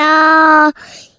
要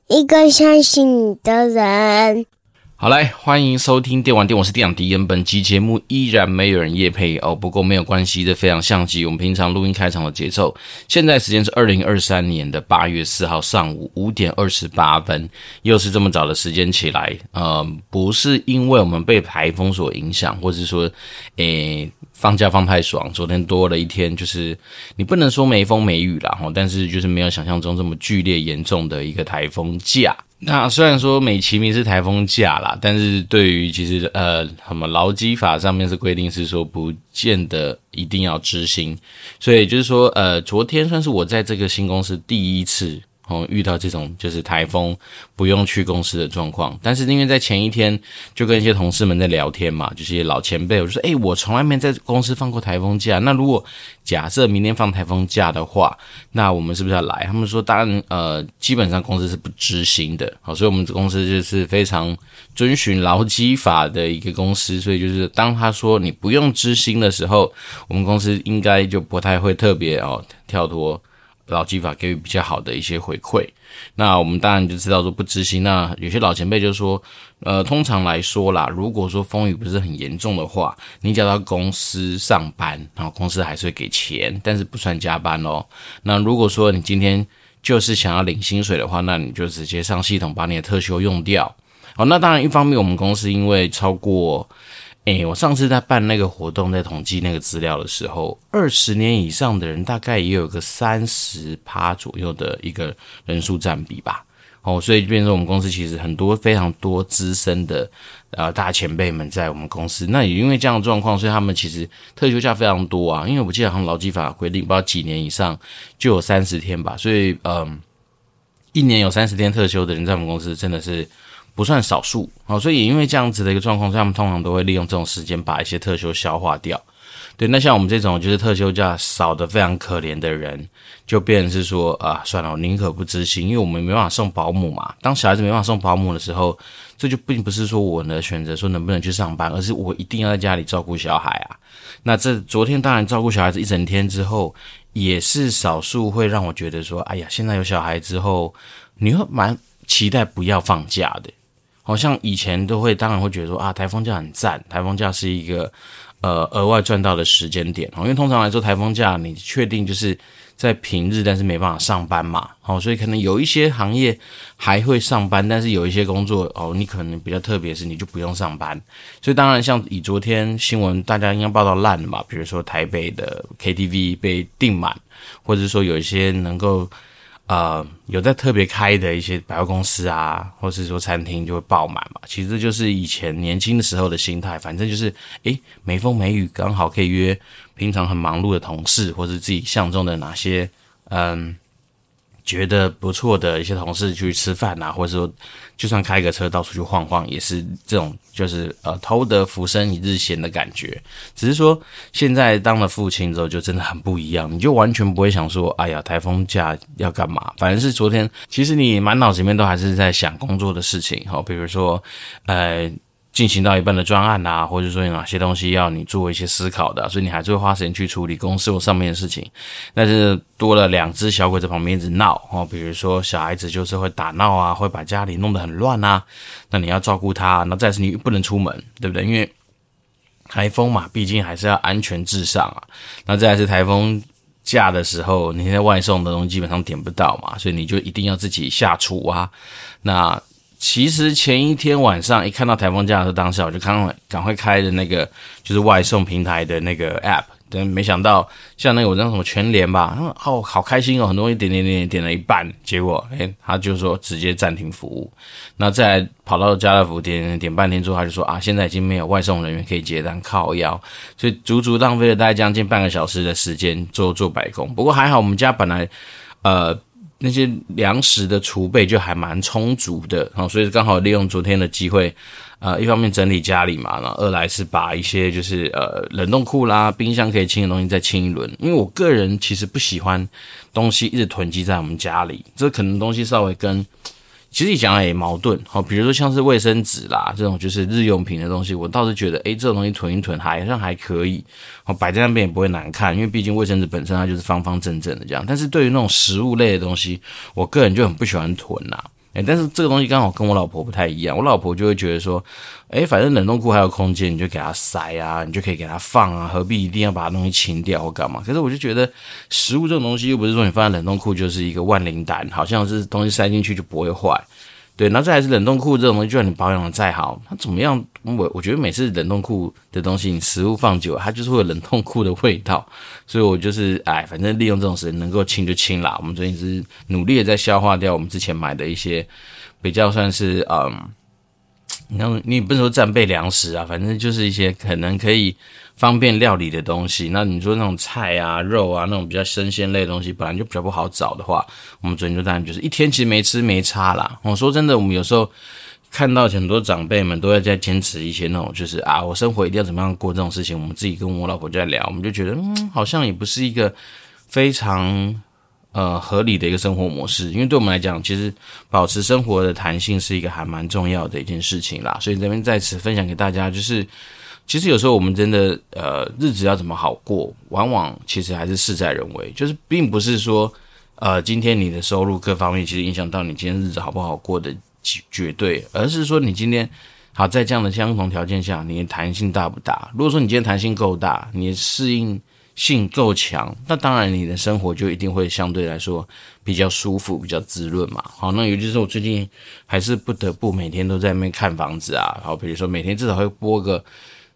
一个相信你的人。好来，欢迎收听电玩店，我是店长迪恩。本集节目依然没有人夜配哦，不过没有关系这，非常像极我们平常录音开场的节奏。现在时间是二零二三年的八月四号上午五点二十八分，又是这么早的时间起来。呃，不是因为我们被台风所影响，或是说，诶，放假放太爽，昨天多了一天，就是你不能说没风没雨啦，哈，但是就是没有想象中这么剧烈严重的一个台风假。那虽然说美其名是台风假啦，但是对于其实呃什么劳基法上面是规定是说不见得一定要执行，所以就是说呃昨天算是我在这个新公司第一次。哦，遇到这种就是台风不用去公司的状况，但是因为在前一天就跟一些同事们在聊天嘛，就是一些老前辈，我就说，诶，我从来没在公司放过台风假。那如果假设明天放台风假的话，那我们是不是要来？他们说，当然，呃，基本上公司是不执行的。好，所以我们公司就是非常遵循劳基法的一个公司，所以就是当他说你不用执行的时候，我们公司应该就不太会特别哦跳脱。老技法给予比较好的一些回馈，那我们当然就知道说不支薪。那有些老前辈就说，呃，通常来说啦，如果说风雨不是很严重的话，你只要到公司上班，然后公司还是会给钱，但是不算加班哦。那如果说你今天就是想要领薪水的话，那你就直接上系统把你的特休用掉。好，那当然一方面我们公司因为超过。诶，我上次在办那个活动，在统计那个资料的时候，二十年以上的人大概也有个三十趴左右的一个人数占比吧。哦，所以变成我们公司其实很多非常多资深的呃大前辈们在我们公司。那也因为这样的状况，所以他们其实特休假非常多啊。因为我记得好像劳基法规定，不知道几年以上就有三十天吧。所以嗯，一年有三十天特休的人在我们公司真的是。不算少数，好，所以也因为这样子的一个状况，所以他们通常都会利用这种时间把一些特休消化掉。对，那像我们这种就是特休假少得非常可怜的人，就变成是说啊，算了，我宁可不支薪，因为我们没办法送保姆嘛。当小孩子没办法送保姆的时候，这就并不是说我的选择说能不能去上班，而是我一定要在家里照顾小孩啊。那这昨天当然照顾小孩子一整天之后，也是少数会让我觉得说，哎呀，现在有小孩之后，你会蛮期待不要放假的。好像以前都会，当然会觉得说啊，台风假很赞，台风假是一个呃额外赚到的时间点哦。因为通常来说，台风假你确定就是在平日，但是没办法上班嘛。好，所以可能有一些行业还会上班，但是有一些工作哦，你可能比较特别是你就不用上班。所以当然，像以昨天新闻大家应该报道烂了嘛，比如说台北的 KTV 被订满，或者说有一些能够。呃，有在特别开的一些百货公司啊，或是说餐厅就会爆满嘛。其实就是以前年轻的时候的心态，反正就是，诶，没风没雨，刚好可以约平常很忙碌的同事，或是自己相中的哪些，嗯。觉得不错的一些同事去吃饭啊，或者说就算开个车到处去晃晃，也是这种就是呃偷得浮生一日闲的感觉。只是说现在当了父亲之后，就真的很不一样，你就完全不会想说，哎呀，台风假要干嘛？反正是昨天，其实你满脑子里面都还是在想工作的事情，好，比如说呃。进行到一半的专案啊，或者说有哪些东西要你做一些思考的，所以你还是会花时间去处理公司或上面的事情。但是多了两只小鬼在旁边一直闹哦，比如说小孩子就是会打闹啊，会把家里弄得很乱啊，那你要照顾他，那再是你不能出门，对不对？因为台风嘛，毕竟还是要安全至上啊。那再是台风假的时候，你现在外送的东西基本上点不到嘛，所以你就一定要自己下厨啊。那其实前一天晚上一看到台风假的时候，当时我就赶快赶快开的那个就是外送平台的那个 app，但没想到像那个我那什么全联吧，哦好开心哦，很多一点点点点点了一半，结果诶他就说直接暂停服务。那再跑到家乐福点点半天之后，他就说啊现在已经没有外送人员可以接单靠腰，所以足足浪费了大概将近半个小时的时间做做白工。不过还好我们家本来呃。那些粮食的储备就还蛮充足的，好，所以刚好利用昨天的机会，呃，一方面整理家里嘛，然后二来是把一些就是呃冷冻库啦、冰箱可以清的东西再清一轮。因为我个人其实不喜欢东西一直囤积在我们家里，这可能东西稍微跟其实你想也矛盾，好，比如说像是卫生纸啦这种就是日用品的东西，我倒是觉得，诶，这种东西囤一囤还像还可以，好摆在那边也不会难看，因为毕竟卫生纸本身它就是方方正正的这样。但是对于那种食物类的东西，我个人就很不喜欢囤但是这个东西刚好跟我老婆不太一样，我老婆就会觉得说，诶，反正冷冻库还有空间，你就给它塞啊，你就可以给它放啊，何必一定要把它东西清掉或干嘛？可是我就觉得，食物这种东西又不是说你放在冷冻库就是一个万灵丹，好像是东西塞进去就不会坏。对，那再还是冷冻库这种东西，就算你保养的再好，它怎么样？我我觉得每次冷冻库的东西，你食物放久了，它就是会有冷冻库的味道。所以我就是哎，反正利用这种时间能够清就清啦。我们最近是努力的在消化掉我们之前买的一些比较算是嗯，你看你不能说战备粮食啊，反正就是一些可能可以。方便料理的东西，那你说那种菜啊、肉啊那种比较生鲜类的东西，本来就比较不好找的话，我们昨天就当然就是一天其实没吃没差啦。我说真的，我们有时候看到很多长辈们都在在坚持一些那种，就是啊，我生活一定要怎么样过这种事情。我们自己跟我老婆就在聊，我们就觉得嗯，好像也不是一个非常呃合理的一个生活模式。因为对我们来讲，其实保持生活的弹性是一个还蛮重要的一件事情啦。所以这边在此分享给大家，就是。其实有时候我们真的，呃，日子要怎么好过，往往其实还是事在人为。就是并不是说，呃，今天你的收入各方面其实影响到你今天日子好不好过的绝对，而是说你今天好在这样的相同条件下，你的弹性大不大？如果说你今天弹性够大，你的适应性够强，那当然你的生活就一定会相对来说比较舒服、比较滋润嘛。好，那尤其是我最近还是不得不每天都在那边看房子啊。好，比如说每天至少会播个。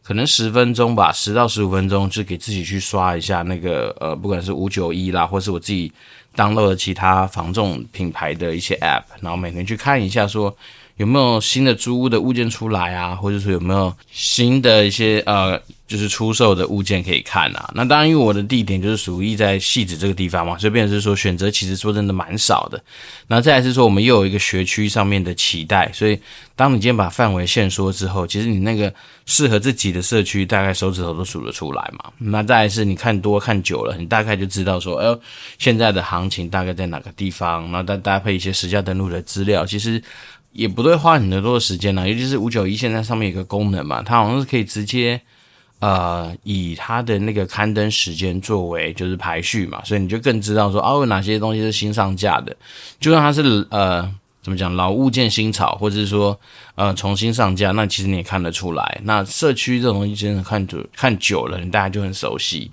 可能十分钟吧，十到十五分钟，就给自己去刷一下那个呃，不管是五九一啦，或是我自己 download 的其他防重品牌的一些 app，然后每天去看一下，说有没有新的租屋的物件出来啊，或者说有没有新的一些呃。就是出售的物件可以看啊，那当然因为我的地点就是属于在戏子这个地方嘛，所以变是说选择其实说真的蛮少的。那再来是说我们又有一个学区上面的期待，所以当你今天把范围限缩之后，其实你那个适合自己的社区大概手指头都数得出来嘛。那再来是你看多看久了，你大概就知道说，哎呦，现在的行情大概在哪个地方，然后再搭配一些实价登录的资料，其实也不会花很多的时间呢。尤其是五九一现在上面有个功能嘛，它好像是可以直接。呃，以它的那个刊登时间作为就是排序嘛，所以你就更知道说，哦，有哪些东西是新上架的。就算它是呃，怎么讲，老物件新炒，或者是说呃重新上架，那其实你也看得出来。那社区这种东西真的看久看久了，你大家就很熟悉。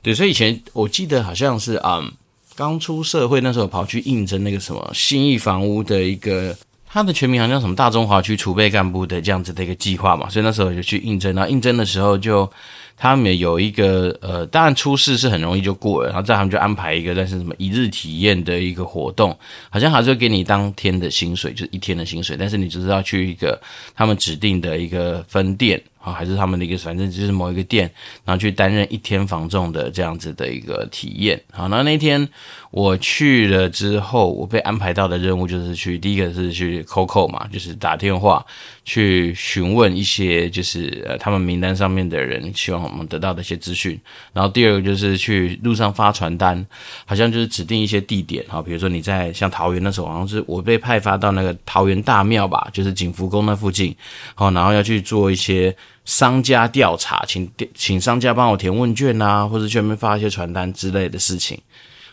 对，所以以前我记得好像是嗯，刚出社会那时候跑去应征那个什么新义房屋的一个。他的全名好像叫什么大中华区储备干部的这样子的一个计划嘛，所以那时候就去应征，然后应征的时候就他们有一个呃，当然初试是很容易就过了，然后再他们就安排一个，但是什么一日体验的一个活动，好像还是会给你当天的薪水，就是一天的薪水，但是你只是要去一个他们指定的一个分店。啊，还是他们的一个，反正就是某一个店，然后去担任一天房仲的这样子的一个体验。好，那那天我去了之后，我被安排到的任务就是去，第一个是去 COCO 嘛，就是打电话去询问一些，就是呃他们名单上面的人，希望我们得到的一些资讯。然后第二个就是去路上发传单，好像就是指定一些地点，好，比如说你在像桃园那时候，好像是我被派发到那个桃园大庙吧，就是景福宫那附近，好，然后要去做一些。商家调查，请请商家帮我填问卷啊，或者去那边发一些传单之类的事情。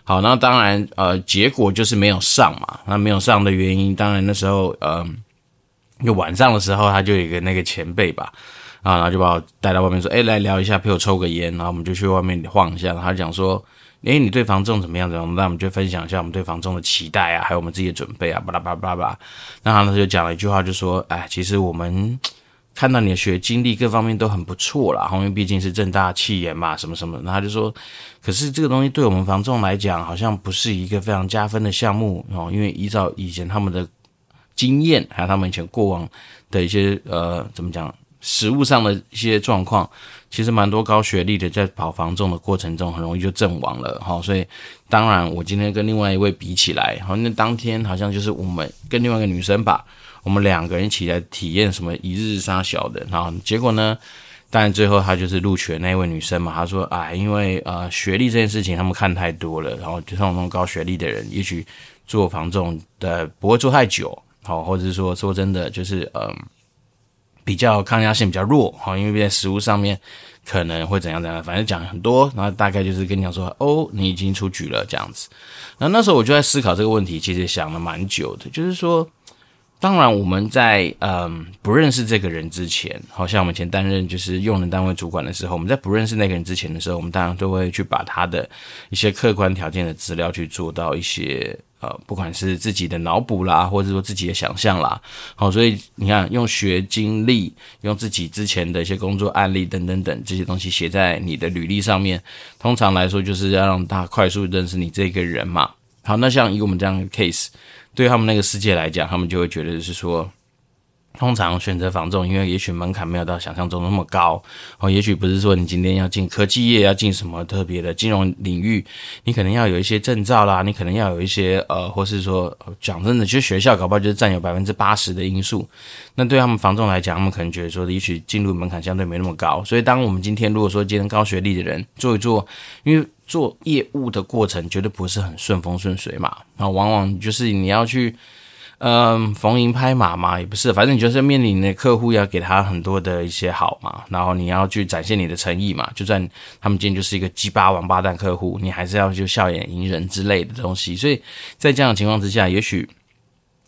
好，那当然，呃，结果就是没有上嘛。那没有上的原因，当然那时候，呃，就晚上的时候，他就有一个那个前辈吧，啊，然后就把我带到外面说，哎，来聊一下，陪我抽个烟。然后我们就去外面晃一下。然后他讲说，哎，你对房仲怎么样？怎么样？那我们就分享一下我们对房仲的期待啊，还有我们自己的准备啊，巴拉巴拉巴拉。那他就讲了一句话，就说，哎，其实我们。看到你的学经历各方面都很不错啦，后面毕竟是正大气研嘛，什么什么，然后他就说，可是这个东西对我们房仲来讲，好像不是一个非常加分的项目哦，因为依照以前他们的经验，还有他们以前过往的一些呃，怎么讲，实物上的一些状况，其实蛮多高学历的在跑房仲的过程中，很容易就阵亡了哈，所以当然我今天跟另外一位比起来，好，那当天好像就是我们跟另外一个女生吧。我们两个人一起来体验什么一日杀小的，然后结果呢，当然最后他就是录取了那位女生嘛。他说：“哎，因为呃学历这件事情他们看太多了，然后就像我们高学历的人，也许做房种的不会做太久，好，或者是说说真的，就是嗯，比较抗压性比较弱，好，因为在食物上面可能会怎样怎样，反正讲很多，然后大概就是跟你讲说，哦，你已经出局了这样子。那那时候我就在思考这个问题，其实想了蛮久的，就是说。当然，我们在嗯不认识这个人之前，好像我们以前担任就是用人单位主管的时候，我们在不认识那个人之前的时候，我们当然都会去把他的一些客观条件的资料去做到一些呃，不管是自己的脑补啦，或者说自己的想象啦。好，所以你看，用学经历，用自己之前的一些工作案例等等等这些东西写在你的履历上面，通常来说就是要让他快速认识你这个人嘛。好，那像以我们这样的 case。对他们那个世界来讲，他们就会觉得是说，通常选择房仲，因为也许门槛没有到想象中那么高哦，也许不是说你今天要进科技业，要进什么特别的金融领域，你可能要有一些证照啦，你可能要有一些呃，或是说讲真的，其实学校搞不好就是占有百分之八十的因素。那对他们房仲来讲，他们可能觉得说，也许进入门槛相对没那么高。所以，当我们今天如果说今天高学历的人做一做，因为做业务的过程绝对不是很顺风顺水嘛，然后往往就是你要去，嗯，逢迎拍马嘛，也不是，反正你就是面临的客户要给他很多的一些好嘛，然后你要去展现你的诚意嘛，就算他们今天就是一个鸡巴王八蛋客户，你还是要去笑脸迎人之类的东西，所以在这样的情况之下，也许。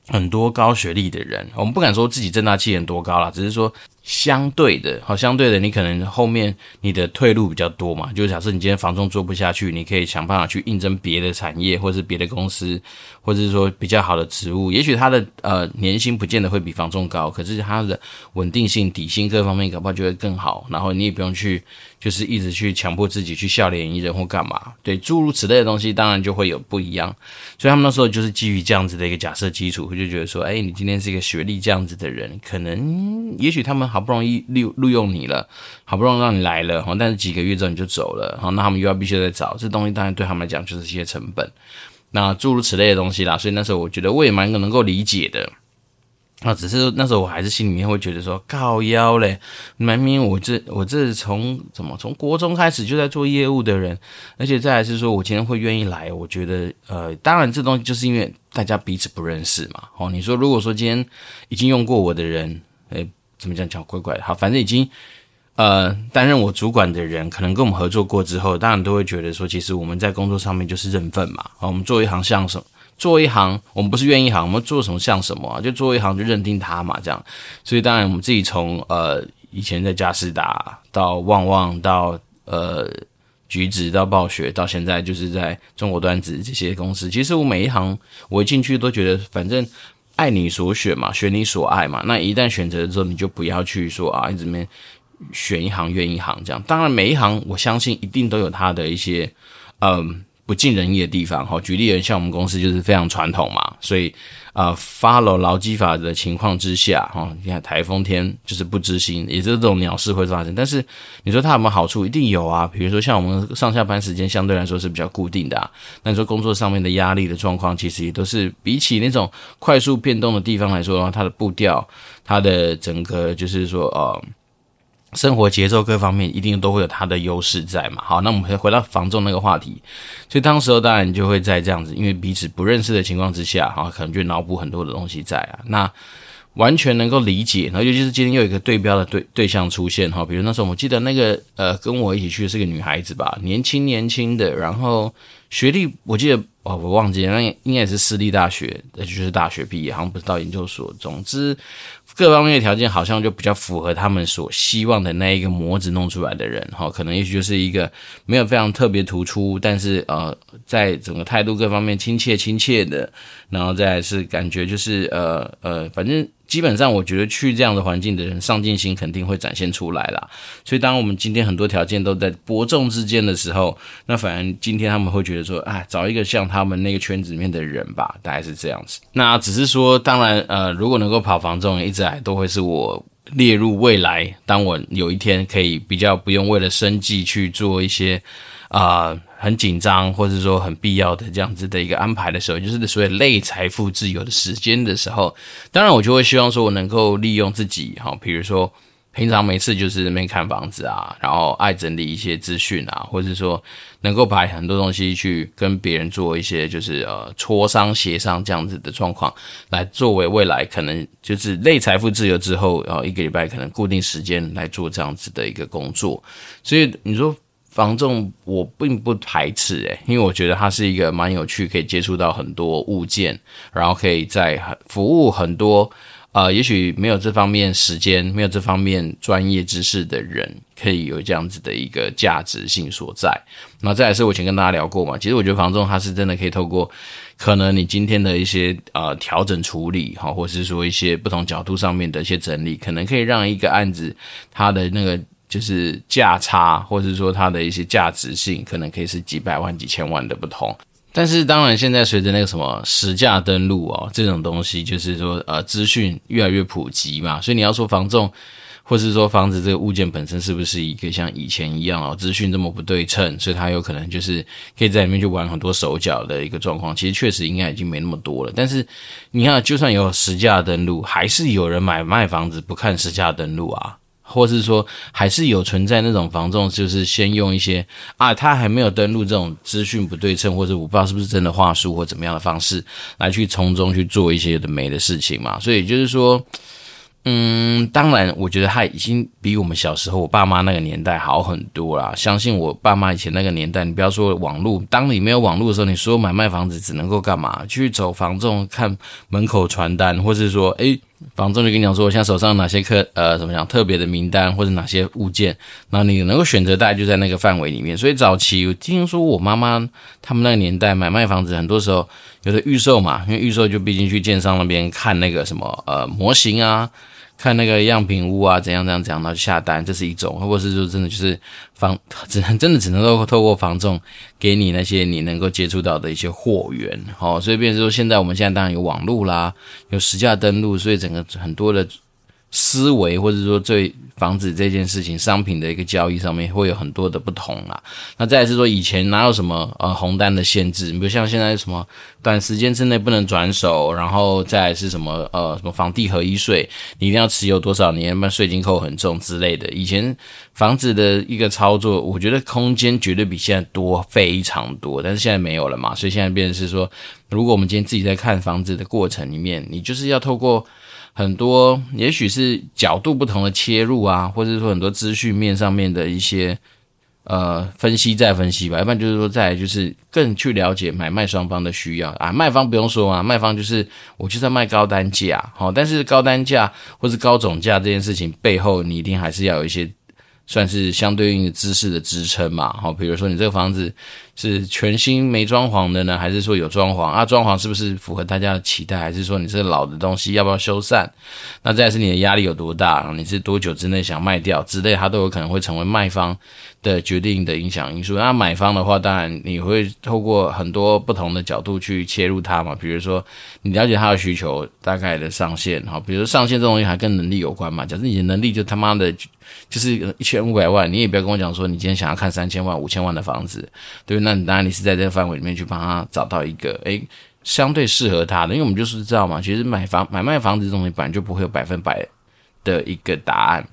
很多高学历的人，我们不敢说自己正大气焰多高啦，只是说相对的，好，相对的，你可能后面你的退路比较多嘛。就假设你今天房仲做不下去，你可以想办法去应征别的产业，或是别的公司，或者是说比较好的职务。也许他的呃年薪不见得会比房仲高，可是他的稳定性、底薪各方面搞不好就会更好。然后你也不用去。就是一直去强迫自己去笑脸迎人或干嘛，对，诸如此类的东西，当然就会有不一样。所以他们那时候就是基于这样子的一个假设基础，就觉得说，哎，你今天是一个学历这样子的人，可能也许他们好不容易录录用你了，好不容易让你来了，但是几个月之后你就走了，好，那他们又要必须再找这东西，当然对他们来讲就是一些成本。那诸如此类的东西啦，所以那时候我觉得我也蛮能够理解的。啊，只是那时候我还是心里面会觉得说，靠腰嘞，明明我这我这从怎么从国中开始就在做业务的人，而且再来是说我今天会愿意来，我觉得呃，当然这东西就是因为大家彼此不认识嘛。哦，你说如果说今天已经用过我的人，诶，怎么讲讲怪怪的，好，反正已经呃担任我主管的人，可能跟我们合作过之后，当然都会觉得说，其实我们在工作上面就是认份嘛。啊，我们做一行像什么？做一行，我们不是愿意行，我们做什么像什么？就做一行就认定他嘛，这样。所以当然我们自己从呃以前在佳世达到旺旺到呃橘子到暴雪到现在就是在中国端子这些公司，其实我每一行我一进去都觉得反正爱你所选嘛，选你所爱嘛。那一旦选择了之后，你就不要去说啊，你怎么选一行怨一行这样。当然每一行我相信一定都有它的一些嗯。不尽人意的地方，哈，举例而言，像我们公司就是非常传统嘛，所以，呃，follow 劳基法的情况之下，哈，你看台风天就是不支薪，也就是这种鸟事会发生。但是你说它有没有好处？一定有啊，比如说像我们上下班时间相对来说是比较固定的啊，那你说工作上面的压力的状况，其实也都是比起那种快速变动的地方来说，它的步调，它的整个就是说，呃。生活节奏各方面一定都会有它的优势在嘛。好，那我们回到房仲那个话题，所以当时候当然就会在这样子，因为彼此不认识的情况之下，哈，可能就脑补很多的东西在啊。那完全能够理解，然后尤其是今天又有一个对标的对对象出现哈，比如那时候我记得那个呃跟我一起去的是个女孩子吧，年轻年轻的，然后学历我记得哦我忘记了，那应该也是私立大学，那就是大学毕业，好像不是到研究所，总之。各方面的条件好像就比较符合他们所希望的那一个模子弄出来的人，哈，可能也许就是一个没有非常特别突出，但是呃，在整个态度各方面亲切亲切的，然后再来是感觉就是呃呃，反正。基本上，我觉得去这样的环境的人，上进心肯定会展现出来啦。所以，当我们今天很多条件都在伯仲之间的时候，那反而今天他们会觉得说，哎，找一个像他们那个圈子里面的人吧，大概是这样子。那只是说，当然，呃，如果能够跑房仲，一直来都会是我列入未来。当我有一天可以比较不用为了生计去做一些啊。很紧张，或者说很必要的这样子的一个安排的时候，就是所谓类财富自由的时间的时候，当然我就会希望说，我能够利用自己哈，比如说平常每次就是那边看房子啊，然后爱整理一些资讯啊，或者是说能够把很多东西去跟别人做一些就是呃磋商协商这样子的状况，来作为未来可能就是类财富自由之后，然后一个礼拜可能固定时间来做这样子的一个工作。所以你说房仲我并不排斥诶，因为我觉得它是一个蛮有趣，可以接触到很多物件，然后可以在服务很多。呃，也许没有这方面时间，没有这方面专业知识的人，可以有这样子的一个价值性所在。那再来是我以前跟大家聊过嘛，其实我觉得房仲它是真的可以透过可能你今天的一些呃调整处理哈，或是说一些不同角度上面的一些整理，可能可以让一个案子它的那个就是价差，或者是说它的一些价值性，可能可以是几百万、几千万的不同。但是当然，现在随着那个什么实价登录哦，这种东西就是说，呃，资讯越来越普及嘛，所以你要说房仲，或是说房子这个物件本身是不是一个像以前一样哦，资讯这么不对称，所以它有可能就是可以在里面去玩很多手脚的一个状况。其实确实应该已经没那么多了。但是你看，就算有实价登录，还是有人买卖房子不看实价登录啊。或是说，还是有存在那种房仲，就是先用一些啊，他还没有登录这种资讯不对称，或者我不知道是不是真的话术或怎么样的方式，来去从中去做一些的没的事情嘛。所以就是说。嗯，当然，我觉得他已经比我们小时候我爸妈那个年代好很多啦。相信我爸妈以前那个年代，你不要说网络，当你没有网络的时候，你说买卖房子只能够干嘛？去走房仲看门口传单，或是说，诶，房仲就跟你讲说，我现在手上哪些客呃怎么讲特别的名单，或者哪些物件，那你能够选择大概就在那个范围里面。所以早期我听说我妈妈他们那个年代买卖房子，很多时候有的预售嘛，因为预售就毕竟去建商那边看那个什么呃模型啊。看那个样品屋啊，怎样怎样怎样，然后下单，这是一种；或者是说真的就是防，只能真的只能够透过房仲给你那些你能够接触到的一些货源，好，所以变成说现在我们现在当然有网络啦，有实价登录，所以整个很多的。思维，或者说对房子这件事情、商品的一个交易上面会有很多的不同啊。那再来是说，以前哪有什么呃红单的限制？你比如像现在什么短时间之内不能转手，然后再来是什么呃什么房地合一税，你一定要持有多少年，不然税金扣很重之类的。以前房子的一个操作，我觉得空间绝对比现在多非常多，但是现在没有了嘛，所以现在变成是说，如果我们今天自己在看房子的过程里面，你就是要透过。很多也许是角度不同的切入啊，或者说很多资讯面上面的一些呃分析再分析吧，要不然就是说再就是更去了解买卖双方的需要啊，卖方不用说啊，卖方就是我就在卖高单价，好，但是高单价或是高总价这件事情背后，你一定还是要有一些。算是相对应的知识的支撑嘛，好，比如说你这个房子是全新没装潢的呢，还是说有装潢啊？装潢是不是符合大家的期待？还是说你这老的东西要不要修缮？那再是你的压力有多大？你是多久之内想卖掉之类，它都有可能会成为卖方的决定的影响因素。那买方的话，当然你会透过很多不同的角度去切入它嘛，比如说你了解它的需求大概的上限，好，比如说上限这东西还跟能力有关嘛。假设你的能力就他妈的。就是一千五百万，你也不要跟我讲说你今天想要看三千万、五千万的房子，对，那你当然你是在这个范围里面去帮他找到一个诶相对适合他的，因为我们就是知道嘛，其实买房买卖房子这种东西本来就不会有百分百的一个答案，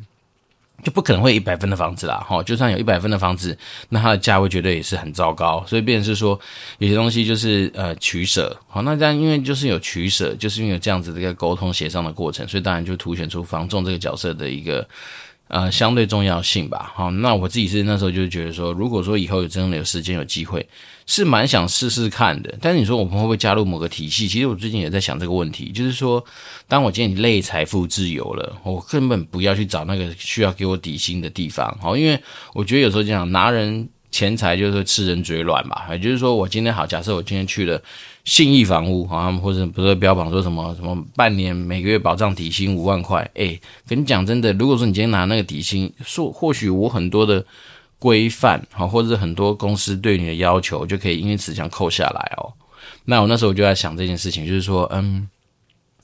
就不可能会一百分的房子啦，哈，就算有一百分的房子，那它的价位绝对也是很糟糕，所以变成是说有些东西就是呃取舍，好，那这样因为就是有取舍，就是因为有这样子的一个沟通协商的过程，所以当然就凸显出房仲这个角色的一个。呃，相对重要性吧。好，那我自己是那时候就觉得说，如果说以后有真的有时间有机会，是蛮想试试看的。但是你说我们会不会加入某个体系？其实我最近也在想这个问题，就是说，当我今天累财富自由了，我根本不要去找那个需要给我底薪的地方。好，因为我觉得有时候这样拿人钱财就是吃人嘴软吧。也就是说，我今天好，假设我今天去了。信义房屋啊，或者不是标榜说什么什么半年每个月保障底薪五万块？哎，跟你讲真的，如果说你今天拿那个底薪，说或许我很多的规范啊，或者很多公司对你的要求，就可以因此这样扣下来哦。那我那时候我就在想这件事情，就是说，嗯，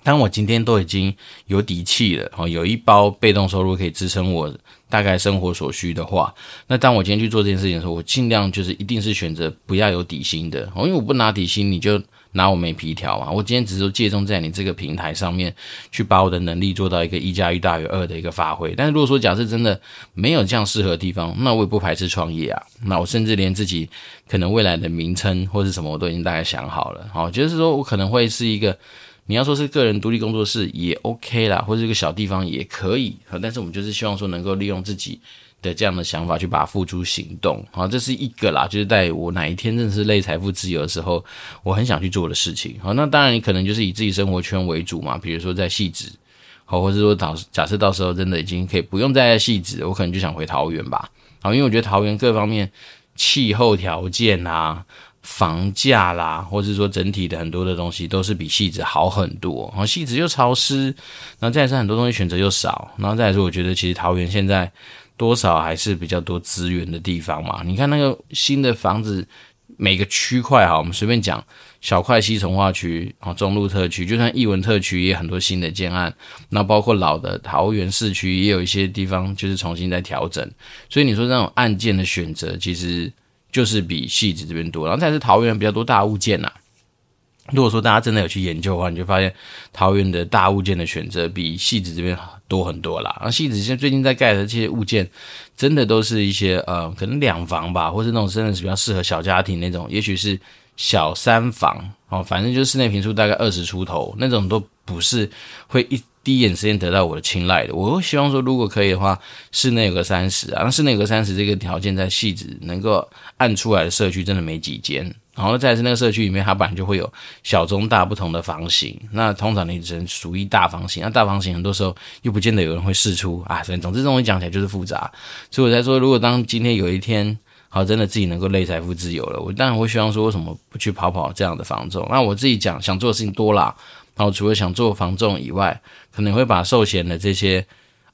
当我今天都已经有底气了，哦，有一包被动收入可以支撑我大概生活所需的话，那当我今天去做这件事情的时候，我尽量就是一定是选择不要有底薪的，哦，因为我不拿底薪，你就。拿我没皮条嘛。我今天只是说借重在你这个平台上面，去把我的能力做到一个一加一大于二的一个发挥。但是如果说假设真的没有这样适合的地方，那我也不排斥创业啊。那我甚至连自己可能未来的名称或是什么，我都已经大概想好了。好，就是说我可能会是一个，你要说是个人独立工作室也 OK 啦，或者一个小地方也可以。但是我们就是希望说能够利用自己。的这样的想法去把它付诸行动，好，这是一个啦，就是在我哪一天真的是类财富自由的时候，我很想去做的事情。好，那当然你可能就是以自己生活圈为主嘛，比如说在汐止，好，或者说到假设到时候真的已经可以不用再在汐止，我可能就想回桃园吧。好，因为我觉得桃园各方面气候条件啊、房价啦，或者说整体的很多的东西都是比汐止好很多。然后，汐止又潮湿，然后再来是很多东西选择又少，然后再来说，我觉得其实桃园现在。多少还是比较多资源的地方嘛？你看那个新的房子，每个区块哈，我们随便讲，小块西重划区啊，中路特区，就算艺文特区也很多新的建案。那包括老的桃园市区也有一些地方就是重新在调整。所以你说那种案件的选择，其实就是比戏子这边多。然后再是桃园比较多大物件呐。如果说大家真的有去研究的话，你就发现桃园的大物件的选择比戏子这边多很多啦。然后戏子现在最近在盖的这些物件，真的都是一些呃，可能两房吧，或是那种真的是比较适合小家庭那种，也许是小三房哦，反正就是室内坪数大概二十出头那种，都不是会一第一眼时间得到我的青睐的。我会希望说，如果可以的话，室内有个三十啊，那室内有个三十这个条件，在汐止能够按出来的社区，真的没几间。然后再是那个社区里面，它本来就会有小、中、大不同的房型。那通常你只能属于大房型，那大房型很多时候又不见得有人会试出啊。所以总之这东西讲起来就是复杂。所以我才说，如果当今天有一天，好真的自己能够累财富自由了，我当然会希望说，为什么不去跑跑这样的房仲？那我自己讲想做的事情多啦。然后除了想做房仲以外，可能会把寿险的这些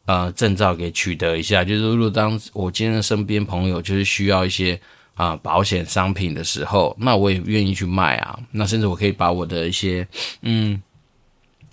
呃证照给取得一下。就是如果当我今天的身边朋友就是需要一些。啊，保险商品的时候，那我也愿意去卖啊。那甚至我可以把我的一些，嗯，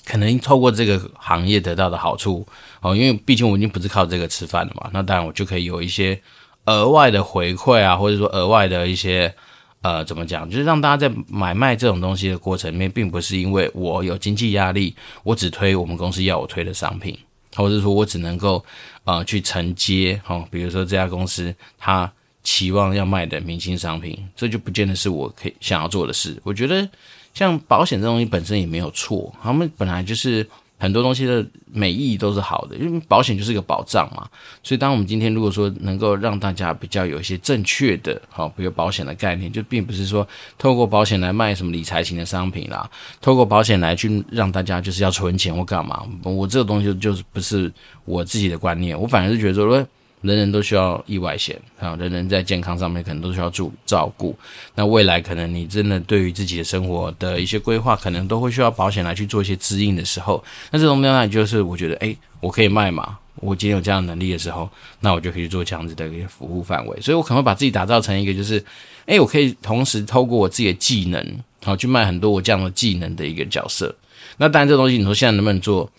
可能透过这个行业得到的好处，哦，因为毕竟我已经不是靠这个吃饭的嘛。那当然我就可以有一些额外的回馈啊，或者说额外的一些，呃，怎么讲，就是让大家在买卖这种东西的过程里面，并不是因为我有经济压力，我只推我们公司要我推的商品，或者说我只能够呃去承接，哦，比如说这家公司它。期望要卖的明星商品，这就不见得是我可以想要做的事。我觉得像保险这东西本身也没有错，他们本来就是很多东西的美意都是好的，因为保险就是一个保障嘛。所以，当我们今天如果说能够让大家比较有一些正确的，好，比如保险的概念，就并不是说透过保险来卖什么理财型的商品啦，透过保险来去让大家就是要存钱或干嘛。我这个东西就是不是我自己的观念，我反而是觉得说。人人都需要意外险啊，人人在健康上面可能都需要注照顾。那未来可能你真的对于自己的生活的一些规划，可能都会需要保险来去做一些指引的时候，那这种状态就是我觉得，诶，我可以卖嘛。我今天有这样的能力的时候，那我就可以做这样子的一个服务范围。所以我可能会把自己打造成一个，就是，诶，我可以同时透过我自己的技能，然后去卖很多我这样的技能的一个角色。那当然，这东西你说现在能不能做？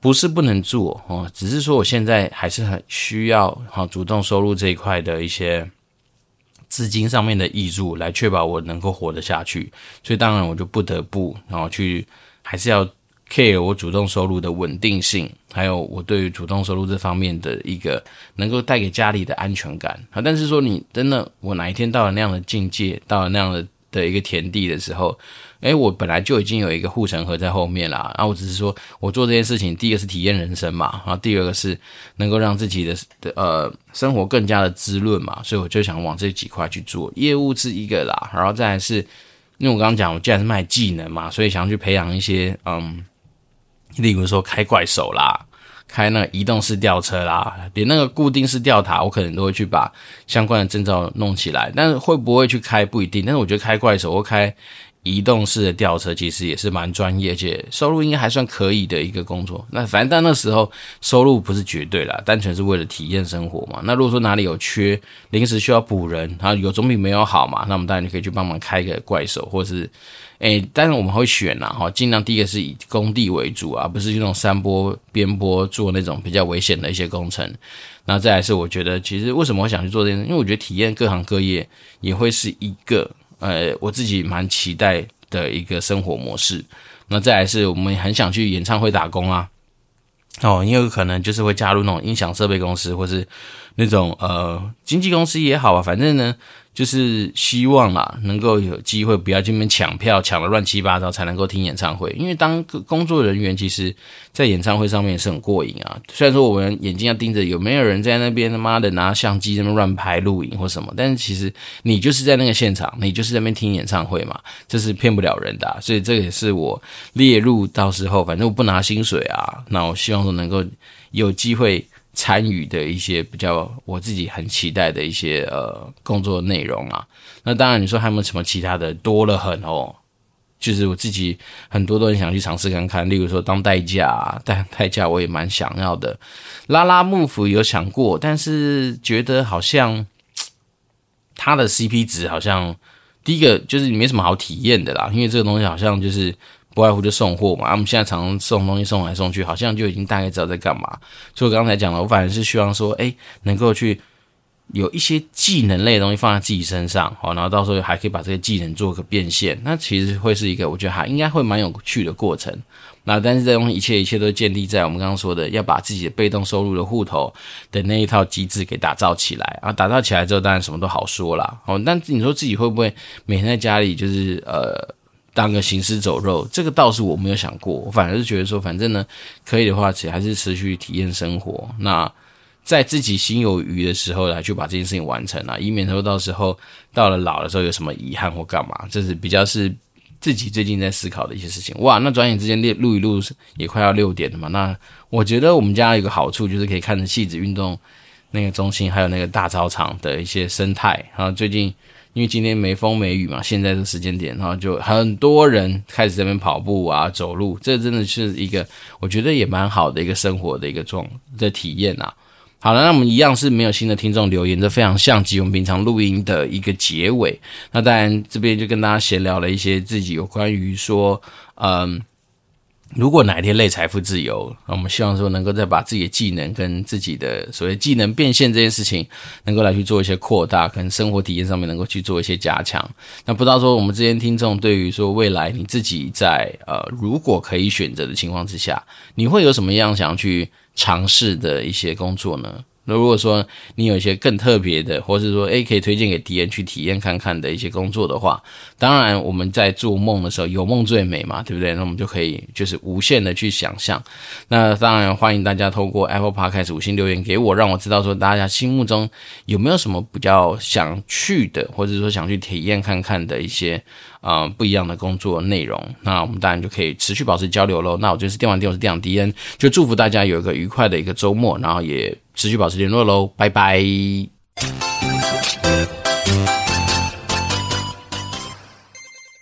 不是不能做哦，只是说我现在还是很需要哈主动收入这一块的一些资金上面的挹注，来确保我能够活得下去。所以当然我就不得不然后去还是要 care 我主动收入的稳定性，还有我对于主动收入这方面的一个能够带给家里的安全感啊。但是说你真的我哪一天到了那样的境界，到了那样的的一个田地的时候。诶，我本来就已经有一个护城河在后面啦，然后我只是说我做这件事情，第一个是体验人生嘛，然后第二个是能够让自己的的呃生活更加的滋润嘛，所以我就想往这几块去做。业务是一个啦，然后再来是，因为我刚刚讲我既然是卖技能嘛，所以想要去培养一些嗯，例如说开怪手啦，开那个移动式吊车啦，连那个固定式吊塔，我可能都会去把相关的证照弄起来，但是会不会去开不一定，但是我觉得开怪手或开。移动式的吊车其实也是蛮专业，而且收入应该还算可以的一个工作。那反正到那时候收入不是绝对啦，单纯是为了体验生活嘛。那如果说哪里有缺，临时需要补人，然后有总比没有好嘛。那我们当然就可以去帮忙开个怪手，或是诶，但是我们会选啦，哈，尽量第一个是以工地为主啊，不是那种山坡边坡做那种比较危险的一些工程。那再来是我觉得，其实为什么我想去做这件事，因为我觉得体验各行各业也会是一个。呃，我自己蛮期待的一个生活模式。那再来是我们很想去演唱会打工啊，哦，因为有可能就是会加入那种音响设备公司，或是那种呃经纪公司也好啊，反正呢。就是希望啦，能够有机会不要这边抢票抢得乱七八糟才能够听演唱会。因为当工作人员，其实在演唱会上面是很过瘾啊。虽然说我们眼睛要盯着有没有人在那边他妈的拿相机在那边乱拍录影或什么，但是其实你就是在那个现场，你就是在那边听演唱会嘛，这是骗不了人的。所以这也是我列入到时候，反正我不拿薪水啊，那我希望说能够有机会。参与的一些比较我自己很期待的一些呃工作内容啊，那当然你说还有没有什么其他的多了很哦，就是我自己很多都很想去尝试看看，例如说当代驾，但代驾我也蛮想要的，拉拉幕府有想过，但是觉得好像 它的 CP 值好像第一个就是没什么好体验的啦，因为这个东西好像就是。不外乎就送货嘛，我们现在常常送东西送来送去，好像就已经大概知道在干嘛。所以我刚才讲了，我反而是希望说，哎，能够去有一些技能类的东西放在自己身上，好，然后到时候还可以把这个技能做个变现，那其实会是一个我觉得还应该会蛮有趣的过程。那但是这东西一切一切都建立在我们刚刚说的，要把自己的被动收入的户头的那一套机制给打造起来啊，打造起来之后，当然什么都好说啦。哦，但你说自己会不会每天在家里就是呃？当个行尸走肉，这个倒是我没有想过。我反而是觉得说，反正呢，可以的话，其实还是持续体验生活。那在自己心有余的时候来去把这件事情完成啊，以免说到时候到了老的时候有什么遗憾或干嘛。这是比较是自己最近在思考的一些事情。哇，那转眼之间录一录也快要六点了嘛。那我觉得我们家有个好处就是可以看着戏子运动那个中心，还有那个大操场的一些生态。然后最近。因为今天没风没雨嘛，现在这时间点，然后就很多人开始这边跑步啊、走路，这真的是一个我觉得也蛮好的一个生活的一个状的体验啊。好了，那我们一样是没有新的听众留言，这非常像极我们平常录音的一个结尾。那当然这边就跟大家闲聊了一些自己有关于说，嗯。如果哪一天累财富自由，那我们希望说能够再把自己的技能跟自己的所谓技能变现这件事情，能够来去做一些扩大，跟生活体验上面能够去做一些加强。那不知道说我们这些听众对于说未来你自己在呃如果可以选择的情况之下，你会有什么样想要去尝试的一些工作呢？那如果说你有一些更特别的，或是说诶可以推荐给敌人去体验看看的一些工作的话，当然我们在做梦的时候有梦最美嘛，对不对？那我们就可以就是无限的去想象。那当然欢迎大家透过 Apple Podcast 五星留言给我，让我知道说大家心目中有没有什么比较想去的，或者说想去体验看看的一些啊、不一样的工作内容。那我们当然就可以持续保持交流喽。那我就是电玩店，我是电玩迪恩，就祝福大家有一个愉快的一个周末，然后也。持续保持联络喽，拜拜。